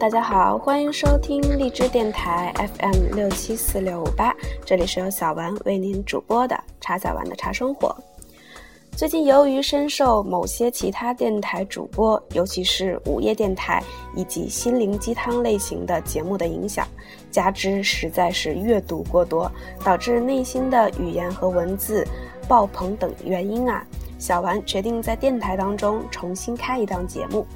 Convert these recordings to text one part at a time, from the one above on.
大家好，欢迎收听荔枝电台 FM 六七四六五八，这里是由小丸为您主播的茶小丸的茶生活。最近由于深受某些其他电台主播，尤其是午夜电台以及心灵鸡汤类型的节目的影响，加之实在是阅读过多，导致内心的语言和文字爆棚等原因啊，小丸决定在电台当中重新开一档节目。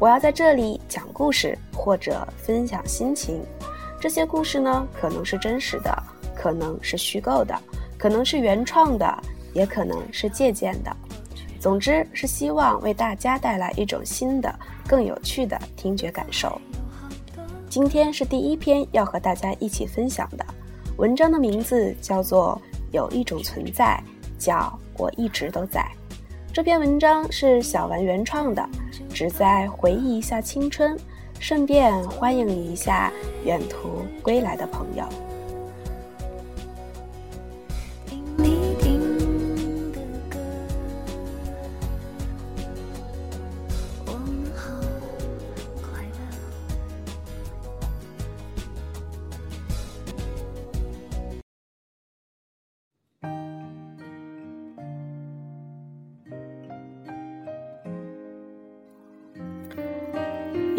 我要在这里讲故事或者分享心情，这些故事呢，可能是真实的，可能是虚构的，可能是原创的，也可能是借鉴的。总之是希望为大家带来一种新的、更有趣的听觉感受。今天是第一篇要和大家一起分享的文章的名字叫做《有一种存在叫我一直都在》。这篇文章是小丸原创的。只在回忆一下青春，顺便欢迎一下远途归来的朋友。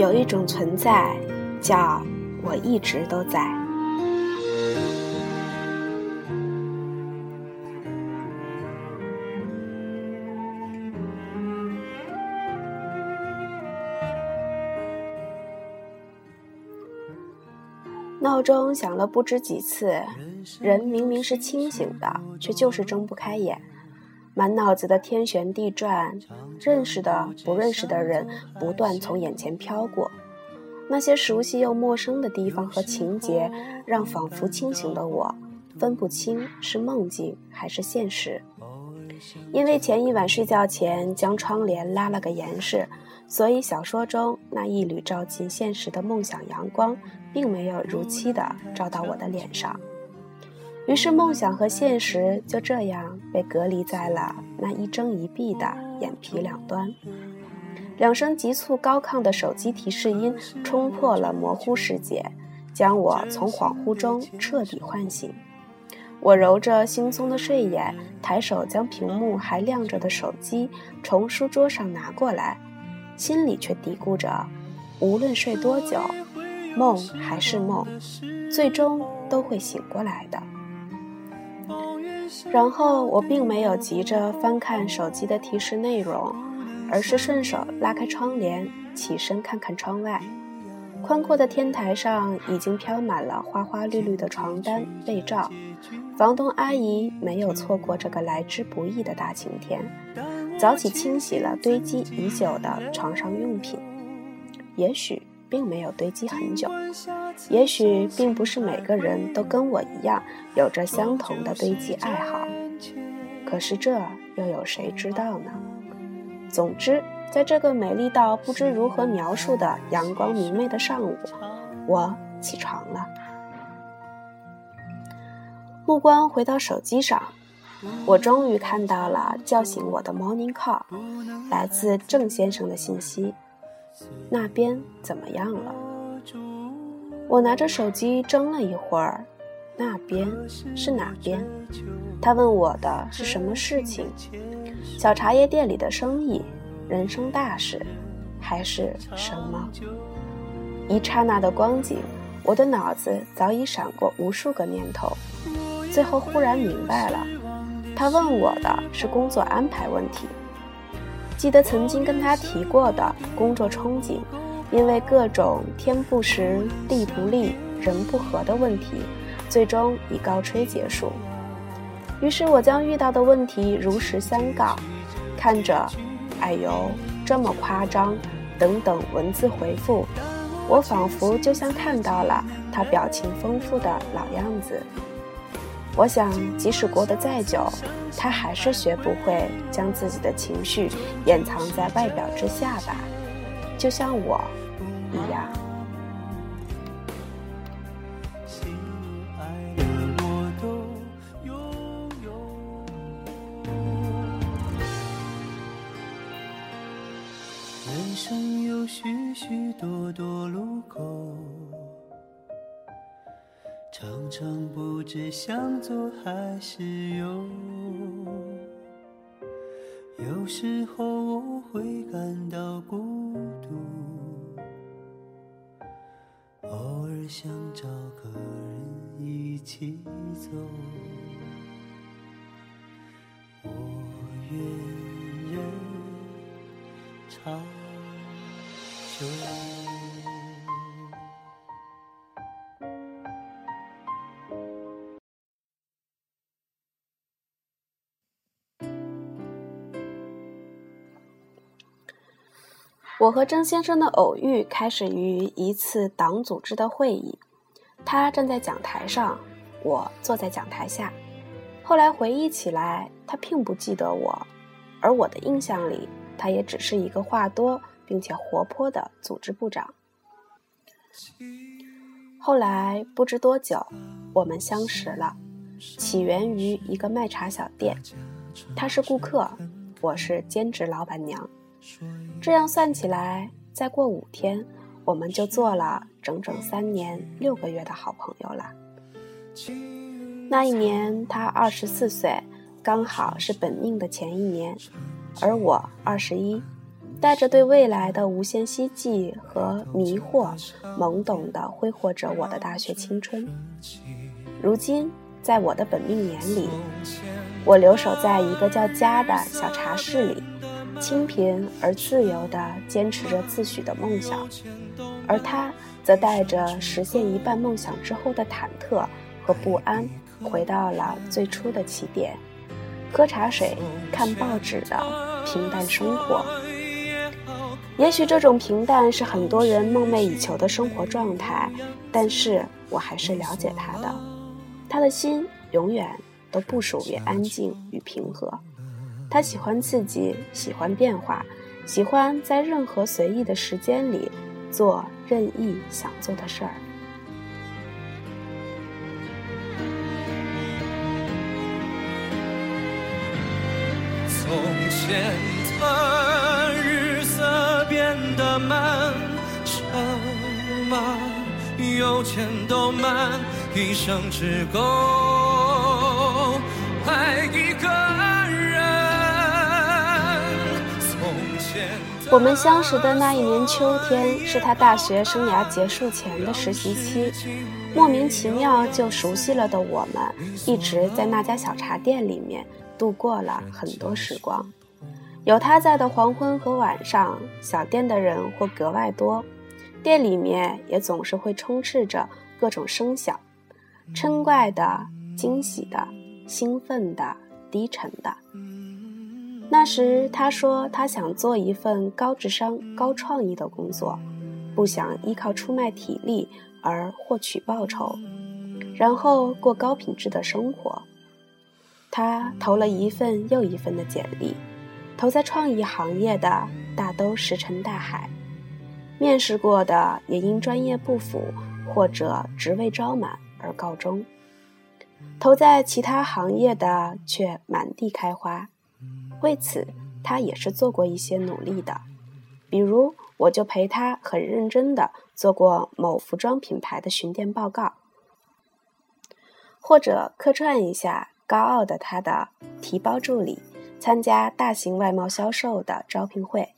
有一种存在，叫我一直都在。闹钟响了不知几次，人明明是清醒的，却就是睁不开眼。满脑子的天旋地转，认识的、不认识的人不断从眼前飘过，那些熟悉又陌生的地方和情节，让仿佛清醒的我分不清是梦境还是现实。因为前一晚睡觉前将窗帘拉了个严实，所以小说中那一缕照进现实的梦想阳光，并没有如期的照到我的脸上。于是，梦想和现实就这样被隔离在了那一睁一闭的眼皮两端。两声急促高亢的手机提示音冲破了模糊世界，将我从恍惚中彻底唤醒。我揉着惺忪的睡眼，抬手将屏幕还亮着的手机从书桌上拿过来，心里却嘀咕着：无论睡多久，梦还是梦，最终都会醒过来的。然后我并没有急着翻看手机的提示内容，而是顺手拉开窗帘，起身看看窗外。宽阔的天台上已经飘满了花花绿绿的床单被罩，房东阿姨没有错过这个来之不易的大晴天，早起清洗了堆积已久的床上用品。也许。并没有堆积很久，也许并不是每个人都跟我一样有着相同的堆积爱好，可是这又有谁知道呢？总之，在这个美丽到不知如何描述的阳光明媚的上午，我起床了。目光回到手机上，我终于看到了叫醒我的 morning call，来自郑先生的信息。那边怎么样了？我拿着手机怔了一会儿。那边是哪边？他问我的是什么事情？小茶叶店里的生意、人生大事，还是什么？一刹那的光景，我的脑子早已闪过无数个念头，最后忽然明白了，他问我的是工作安排问题。记得曾经跟他提过的工作憧憬，因为各种天不时、地不利、人不和的问题，最终以告吹结束。于是我将遇到的问题如实相告，看着“哎呦，这么夸张”等等文字回复，我仿佛就像看到了他表情丰富的老样子。我想，即使过得再久，他还是学不会将自己的情绪掩藏在外表之下吧，就像我一样。人生有许许多多路口。常常不知向左还是右，有时候我会感到孤独，偶尔想找个人一起走。我愿人长久。我和曾先生的偶遇开始于一次党组织的会议，他站在讲台上，我坐在讲台下。后来回忆起来，他并不记得我，而我的印象里，他也只是一个话多并且活泼的组织部长。后来不知多久，我们相识了，起源于一个卖茶小店，他是顾客，我是兼职老板娘。这样算起来，再过五天，我们就做了整整三年六个月的好朋友了。那一年他二十四岁，刚好是本命的前一年，而我二十一，带着对未来的无限希冀和迷惑，懵懂地挥霍着我的大学青春。如今，在我的本命年里，我留守在一个叫家的小茶室里。清贫而自由地坚持着自诩的梦想，而他则带着实现一半梦想之后的忐忑和不安，回到了最初的起点，喝茶水、看报纸的平淡生活。也许这种平淡是很多人梦寐以求的生活状态，但是我还是了解他的，他的心永远都不属于安静与平和。他喜欢刺激，喜欢变化，喜欢在任何随意的时间里做任意想做的事儿。从前的日色变得慢，车马邮件都慢，一生只够爱一个。我们相识的那一年秋天，是他大学生涯结束前的实习期。莫名其妙就熟悉了的我们，一直在那家小茶店里面度过了很多时光。有他在的黄昏和晚上，小店的人或格外多，店里面也总是会充斥着各种声响，嗔怪的、惊喜的、兴奋的、低沉的。那时，他说他想做一份高智商、高创意的工作，不想依靠出卖体力而获取报酬，然后过高品质的生活。他投了一份又一份的简历，投在创意行业的大都石沉大海，面试过的也因专业不符或者职位招满而告终，投在其他行业的却满地开花。为此，他也是做过一些努力的，比如，我就陪他很认真的做过某服装品牌的巡店报告，或者客串一下高傲的他的提包助理，参加大型外贸销售的招聘会。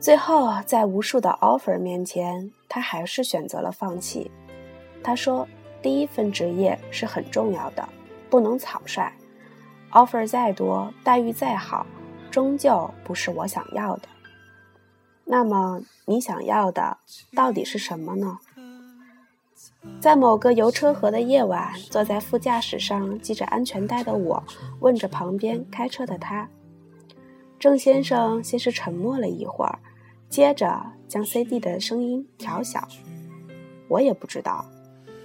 最后，在无数的 offer 面前，他还是选择了放弃。他说：“第一份职业是很重要的，不能草率。” Offer 再多，待遇再好，终究不是我想要的。那么你想要的到底是什么呢？在某个油车河的夜晚，坐在副驾驶上系着安全带的我，问着旁边开车的他。郑先生先是沉默了一会儿，接着将 CD 的声音调小。我也不知道，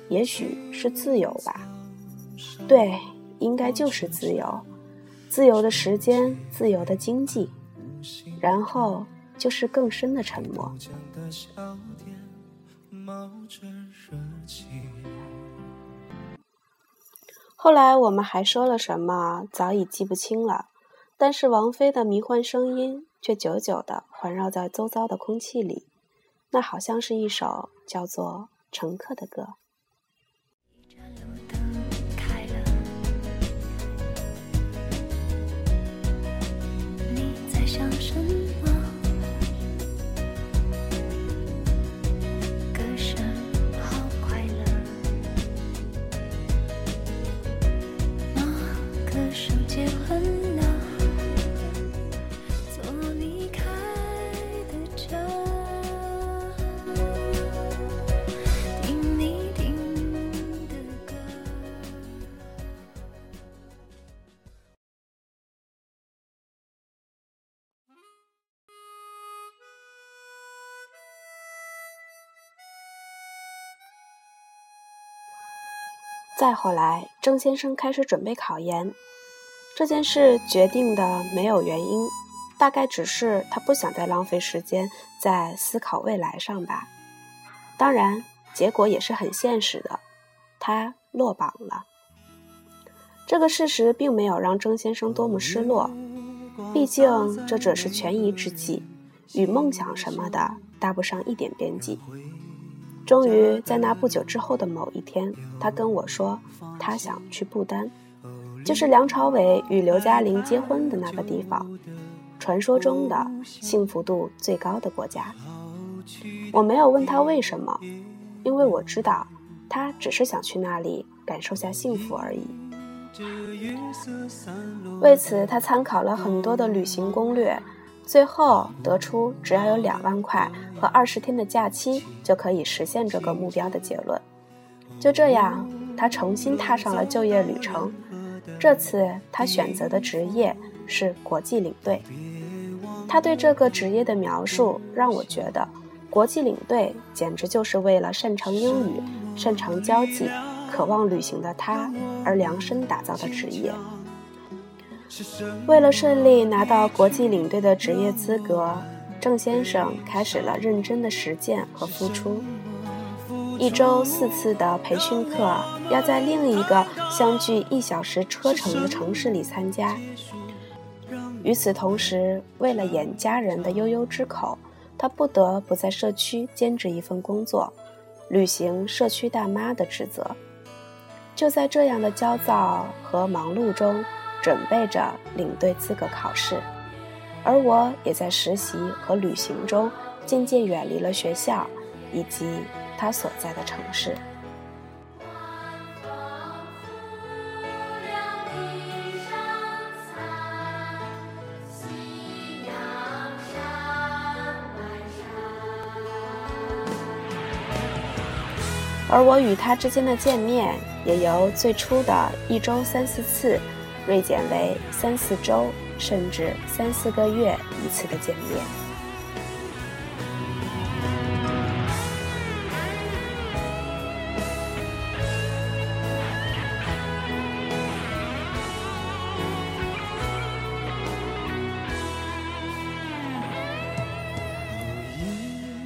也许是自由吧。对。应该就是自由，自由的时间，自由的经济，然后就是更深的沉默。后来我们还说了什么，早已记不清了，但是王菲的迷幻声音却久久的环绕在周遭的空气里，那好像是一首叫做《乘客》的歌。想什么？再后来，郑先生开始准备考研。这件事决定的没有原因，大概只是他不想再浪费时间在思考未来上吧。当然，结果也是很现实的，他落榜了。这个事实并没有让郑先生多么失落，毕竟这只是权宜之计，与梦想什么的搭不上一点边际。终于在那不久之后的某一天，他跟我说，他想去不丹，就是梁朝伟与刘嘉玲结婚的那个地方，传说中的幸福度最高的国家。我没有问他为什么，因为我知道，他只是想去那里感受下幸福而已。为此，他参考了很多的旅行攻略。最后得出，只要有两万块和二十天的假期，就可以实现这个目标的结论。就这样，他重新踏上了就业旅程。这次他选择的职业是国际领队。他对这个职业的描述让我觉得，国际领队简直就是为了擅长英语、擅长交际、渴望旅行的他而量身打造的职业。为了顺利拿到国际领队的职业资格，郑先生开始了认真的实践和付出。一周四次的培训课，要在另一个相距一小时车程的城市里参加。与此同时，为了掩家人的悠悠之口，他不得不在社区兼职一份工作，履行社区大妈的职责。就在这样的焦躁和忙碌中。准备着领队资格考试，而我也在实习和旅行中渐渐远离了学校以及他所在的城市。而我与他之间的见面，也由最初的一周三四次。锐减为三四周，甚至三四个月一次的见面。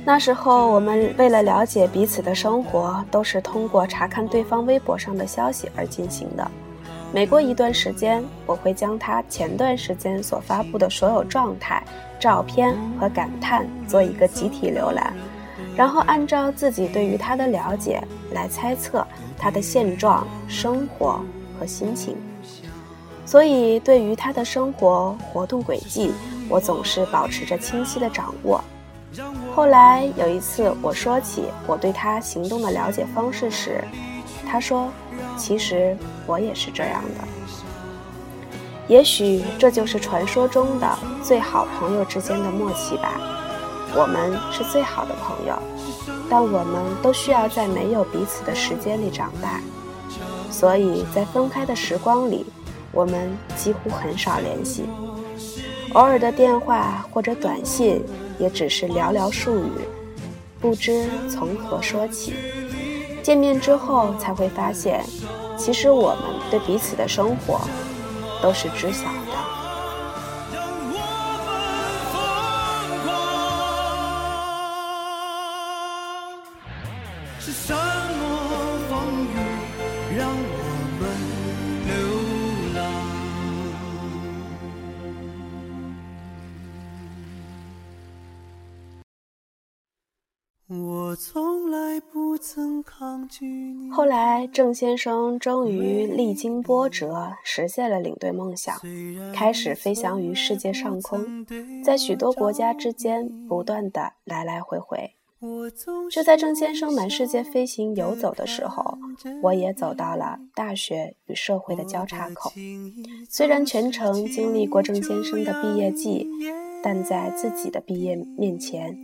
那时候，我们为了了解彼此的生活，都是通过查看对方微博上的消息而进行的。每过一段时间，我会将他前段时间所发布的所有状态、照片和感叹做一个集体浏览，然后按照自己对于他的了解来猜测他的现状、生活和心情。所以，对于他的生活活动轨迹，我总是保持着清晰的掌握。后来有一次，我说起我对他行动的了解方式时，他说。其实我也是这样的，也许这就是传说中的最好朋友之间的默契吧。我们是最好的朋友，但我们都需要在没有彼此的时间里长大，所以在分开的时光里，我们几乎很少联系。偶尔的电话或者短信，也只是寥寥数语，不知从何说起。见面之后才会发现，其实我们对彼此的生活都是知晓的。后来，郑先生终于历经波折，实现了领队梦想，开始飞翔于世界上空，在许多国家之间不断的来来回回。就在郑先生满世界飞行游走的时候，我也走到了大学与社会的交叉口。虽然全程经历过郑先生的毕业季，但在自己的毕业面前，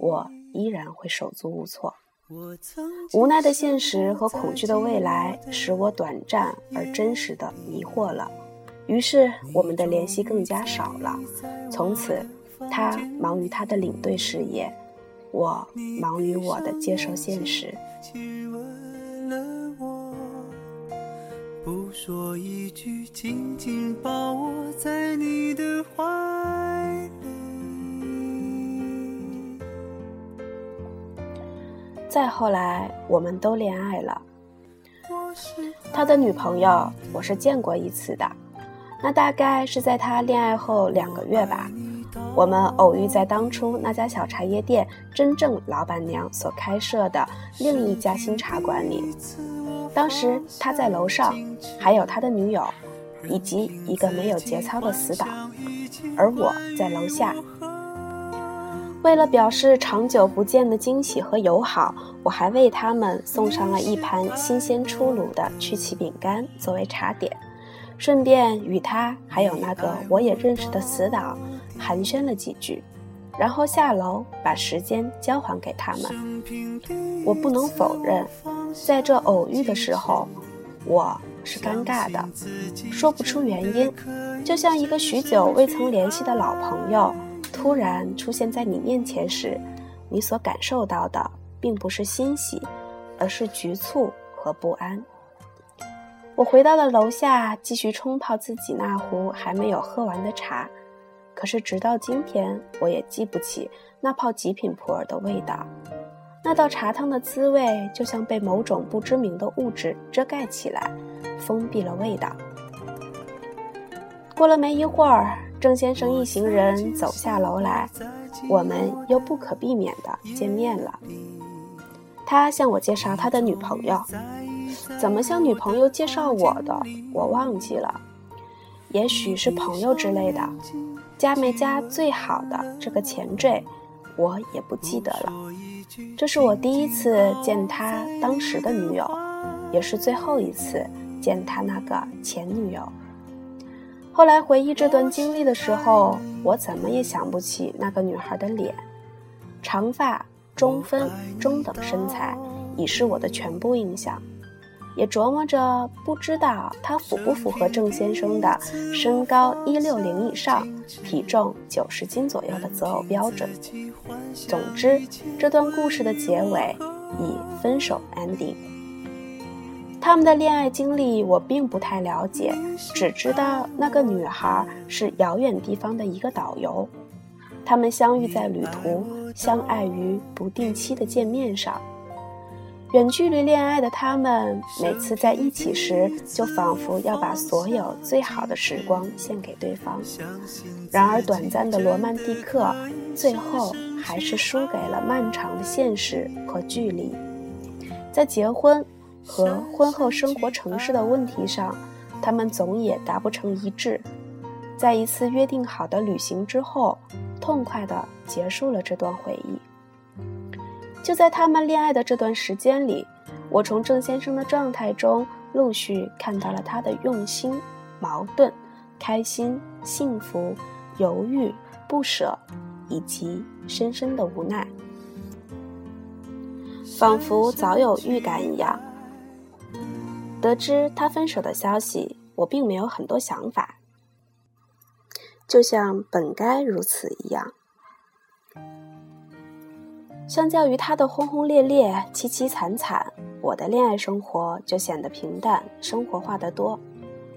我依然会手足无措。无奈的现实和恐惧的未来，使我短暂而真实的迷惑了。于是，我们的联系更加少了。从此，他忙于他的领队事业。我忙于我的接受现实。不说一句，紧紧抱我在你的怀里。再后来，我们都恋爱了。他的女朋友，我是见过一次的，那大概是在他恋爱后两个月吧。我们偶遇在当初那家小茶叶店真正老板娘所开设的另一家新茶馆里。当时他在楼上，还有他的女友，以及一个没有节操的死党，而我在楼下。为了表示长久不见的惊喜和友好，我还为他们送上了一盘新鲜出炉的曲奇饼干作为茶点，顺便与他还有那个我也认识的死党。寒暄了几句，然后下楼把时间交还给他们。我不能否认，在这偶遇的时候，我是尴尬的，说不出原因。就像一个许久未曾联系的老朋友突然出现在你面前时，你所感受到的并不是欣喜，而是局促和不安。我回到了楼下，继续冲泡自己那壶还没有喝完的茶。可是，直到今天，我也记不起那泡极品普洱的味道。那道茶汤的滋味，就像被某种不知名的物质遮盖起来，封闭了味道。过了没一会儿，郑先生一行人走下楼来，我们又不可避免的见面了。他向我介绍他的女朋友，怎么向女朋友介绍我的，我忘记了，也许是朋友之类的。加没加最好的这个前缀，我也不记得了。这是我第一次见他当时的女友，也是最后一次见他那个前女友。后来回忆这段经历的时候，我怎么也想不起那个女孩的脸。长发、中分、中等身材，已是我的全部印象。也琢磨着，不知道她符不符合郑先生的身高一六零以上、体重九十斤左右的择偶标准。总之，这段故事的结尾以分手 ending。他们的恋爱经历我并不太了解，只知道那个女孩是遥远地方的一个导游。他们相遇在旅途，相爱于不定期的见面上。远距离恋爱的他们，每次在一起时，就仿佛要把所有最好的时光献给对方。然而，短暂的罗曼蒂克，最后还是输给了漫长的现实和距离。在结婚和婚后生活城市的问题上，他们总也达不成一致。在一次约定好的旅行之后，痛快地结束了这段回忆。就在他们恋爱的这段时间里，我从郑先生的状态中陆续看到了他的用心、矛盾、开心、幸福、犹豫、不舍，以及深深的无奈，仿佛早有预感一样。得知他分手的消息，我并没有很多想法，就像本该如此一样。相较于他的轰轰烈烈、凄凄惨惨，我的恋爱生活就显得平淡、生活化得多。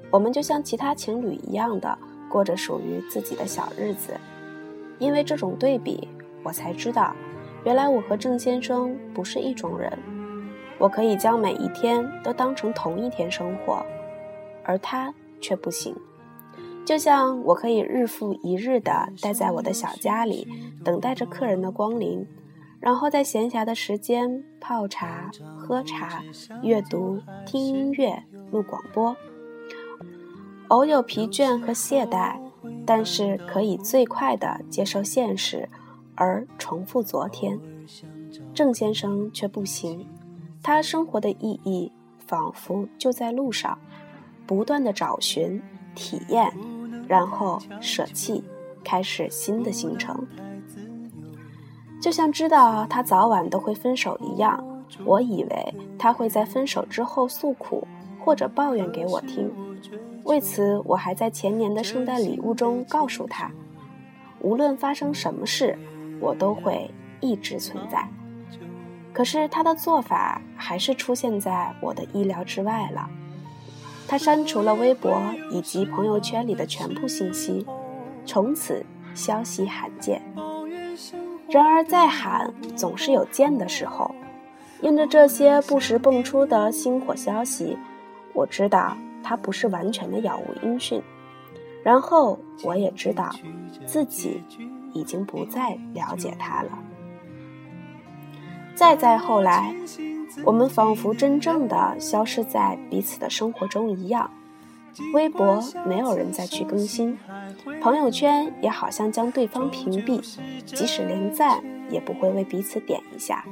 我们就像其他情侣一样的过着属于自己的小日子。因为这种对比，我才知道，原来我和郑先生不是一种人。我可以将每一天都当成同一天生活，而他却不行。就像我可以日复一日地待在我的小家里，等待着客人的光临。然后在闲暇的时间泡茶、喝茶、阅读、听音乐、录广播，偶有疲倦和懈怠，但是可以最快的接受现实，而重复昨天。郑先生却不行，他生活的意义仿佛就在路上，不断的找寻、体验，然后舍弃，开始新的行程。就像知道他早晚都会分手一样，我以为他会在分手之后诉苦或者抱怨给我听。为此，我还在前年的圣诞礼物中告诉他，无论发生什么事，我都会一直存在。可是他的做法还是出现在我的意料之外了。他删除了微博以及朋友圈里的全部信息，从此消息罕见。然而再喊，总是有见的时候。因着这些不时蹦出的星火消息，我知道他不是完全的杳无音讯。然后我也知道，自己已经不再了解他了。再再后来，我们仿佛真正的消失在彼此的生活中一样。微博没有人再去更新，朋友圈也好像将对方屏蔽，即使连赞也不会为彼此点一下，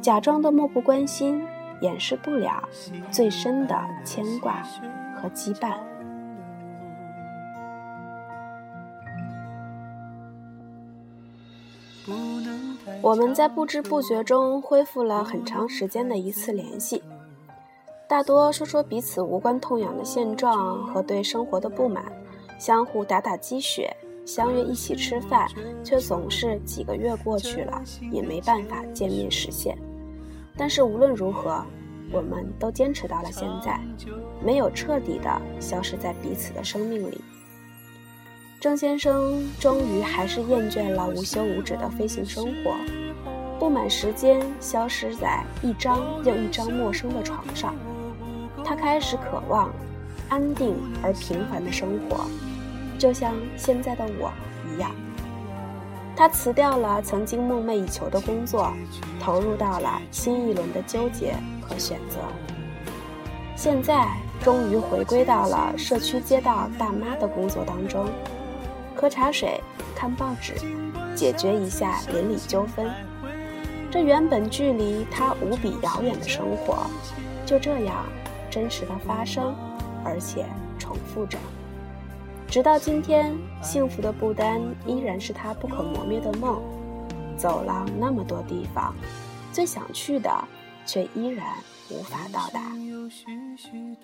假装的漠不关心，掩饰不了最深的牵挂和羁绊。我们在不知不觉中恢复了很长时间的一次联系。大多说说彼此无关痛痒的现状和对生活的不满，相互打打鸡血，相约一起吃饭，却总是几个月过去了也没办法见面实现。但是无论如何，我们都坚持到了现在，没有彻底的消失在彼此的生命里。郑先生终于还是厌倦了无休无止的飞行生活，不满时间消失在一张又一张陌生的床上。他开始渴望安定而平凡的生活，就像现在的我一样。他辞掉了曾经梦寐以求的工作，投入到了新一轮的纠结和选择。现在终于回归到了社区街道大妈的工作当中，喝茶水、看报纸，解决一下邻里纠纷。这原本距离他无比遥远的生活，就这样。真实的发生，而且重复着，直到今天，幸福的不丹依然是他不可磨灭的梦。走了那么多地方，最想去的却依然无法到达。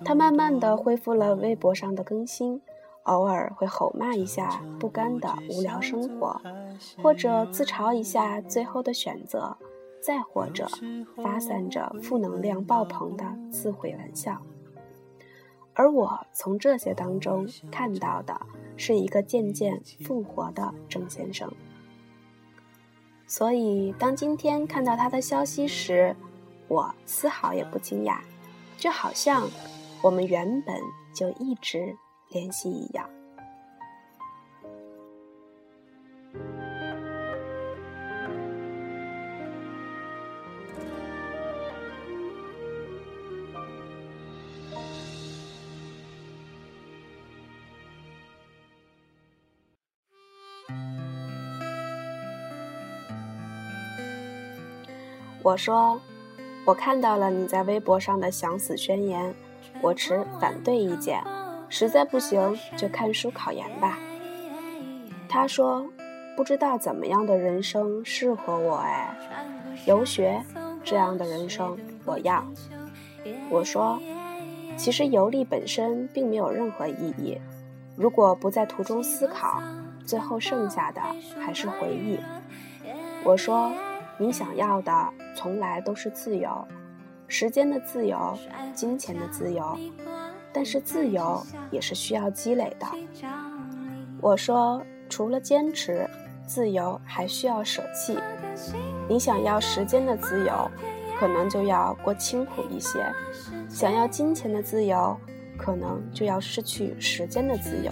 他慢慢的恢复了微博上的更新，偶尔会吼骂一下不甘的无聊生活，或者自嘲一下最后的选择。再或者，发散着负能量爆棚的自毁玩笑，而我从这些当中看到的是一个渐渐复活的郑先生。所以，当今天看到他的消息时，我丝毫也不惊讶，就好像我们原本就一直联系一样。我说，我看到了你在微博上的想死宣言，我持反对意见，实在不行就看书考研吧。他说，不知道怎么样的人生适合我哎，游学这样的人生我要。我说，其实游历本身并没有任何意义，如果不在途中思考，最后剩下的还是回忆。我说。你想要的从来都是自由，时间的自由，金钱的自由，但是自由也是需要积累的。我说，除了坚持，自由还需要舍弃。你想要时间的自由，可能就要过清苦一些；想要金钱的自由，可能就要失去时间的自由。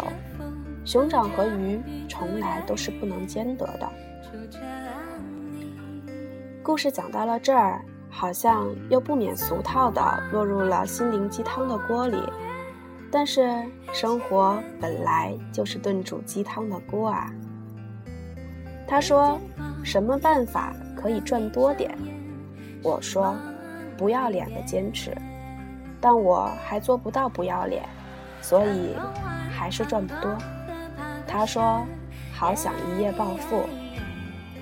熊掌和鱼从来都是不能兼得的。故事讲到了这儿，好像又不免俗套的落入了心灵鸡汤的锅里。但是生活本来就是炖煮鸡汤的锅啊。他说：“什么办法可以赚多点。我说，不要脸的坚持，但我还做不到不要脸，所以还是赚不多。他说，好想一夜暴富。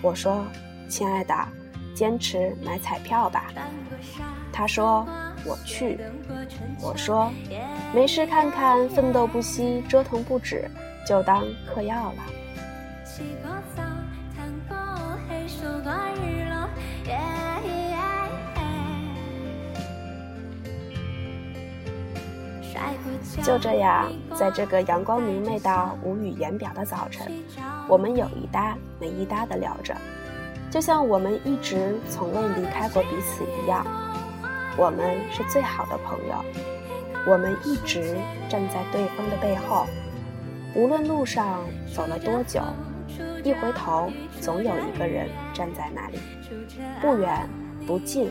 我说，亲爱的，坚持买彩票吧。他说，我去。我说，没事看看，奋斗不息，折腾不止，就当嗑药了。就这样，在这个阳光明媚到无语言表的早晨，我们有一搭没一搭的聊着，就像我们一直从未离开过彼此一样。我们是最好的朋友，我们一直站在对方的背后，无论路上走了多久，一回头总有一个人站在那里，不远不近，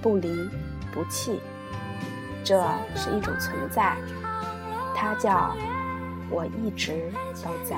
不离不弃。这是一种存在，它叫我一直都在。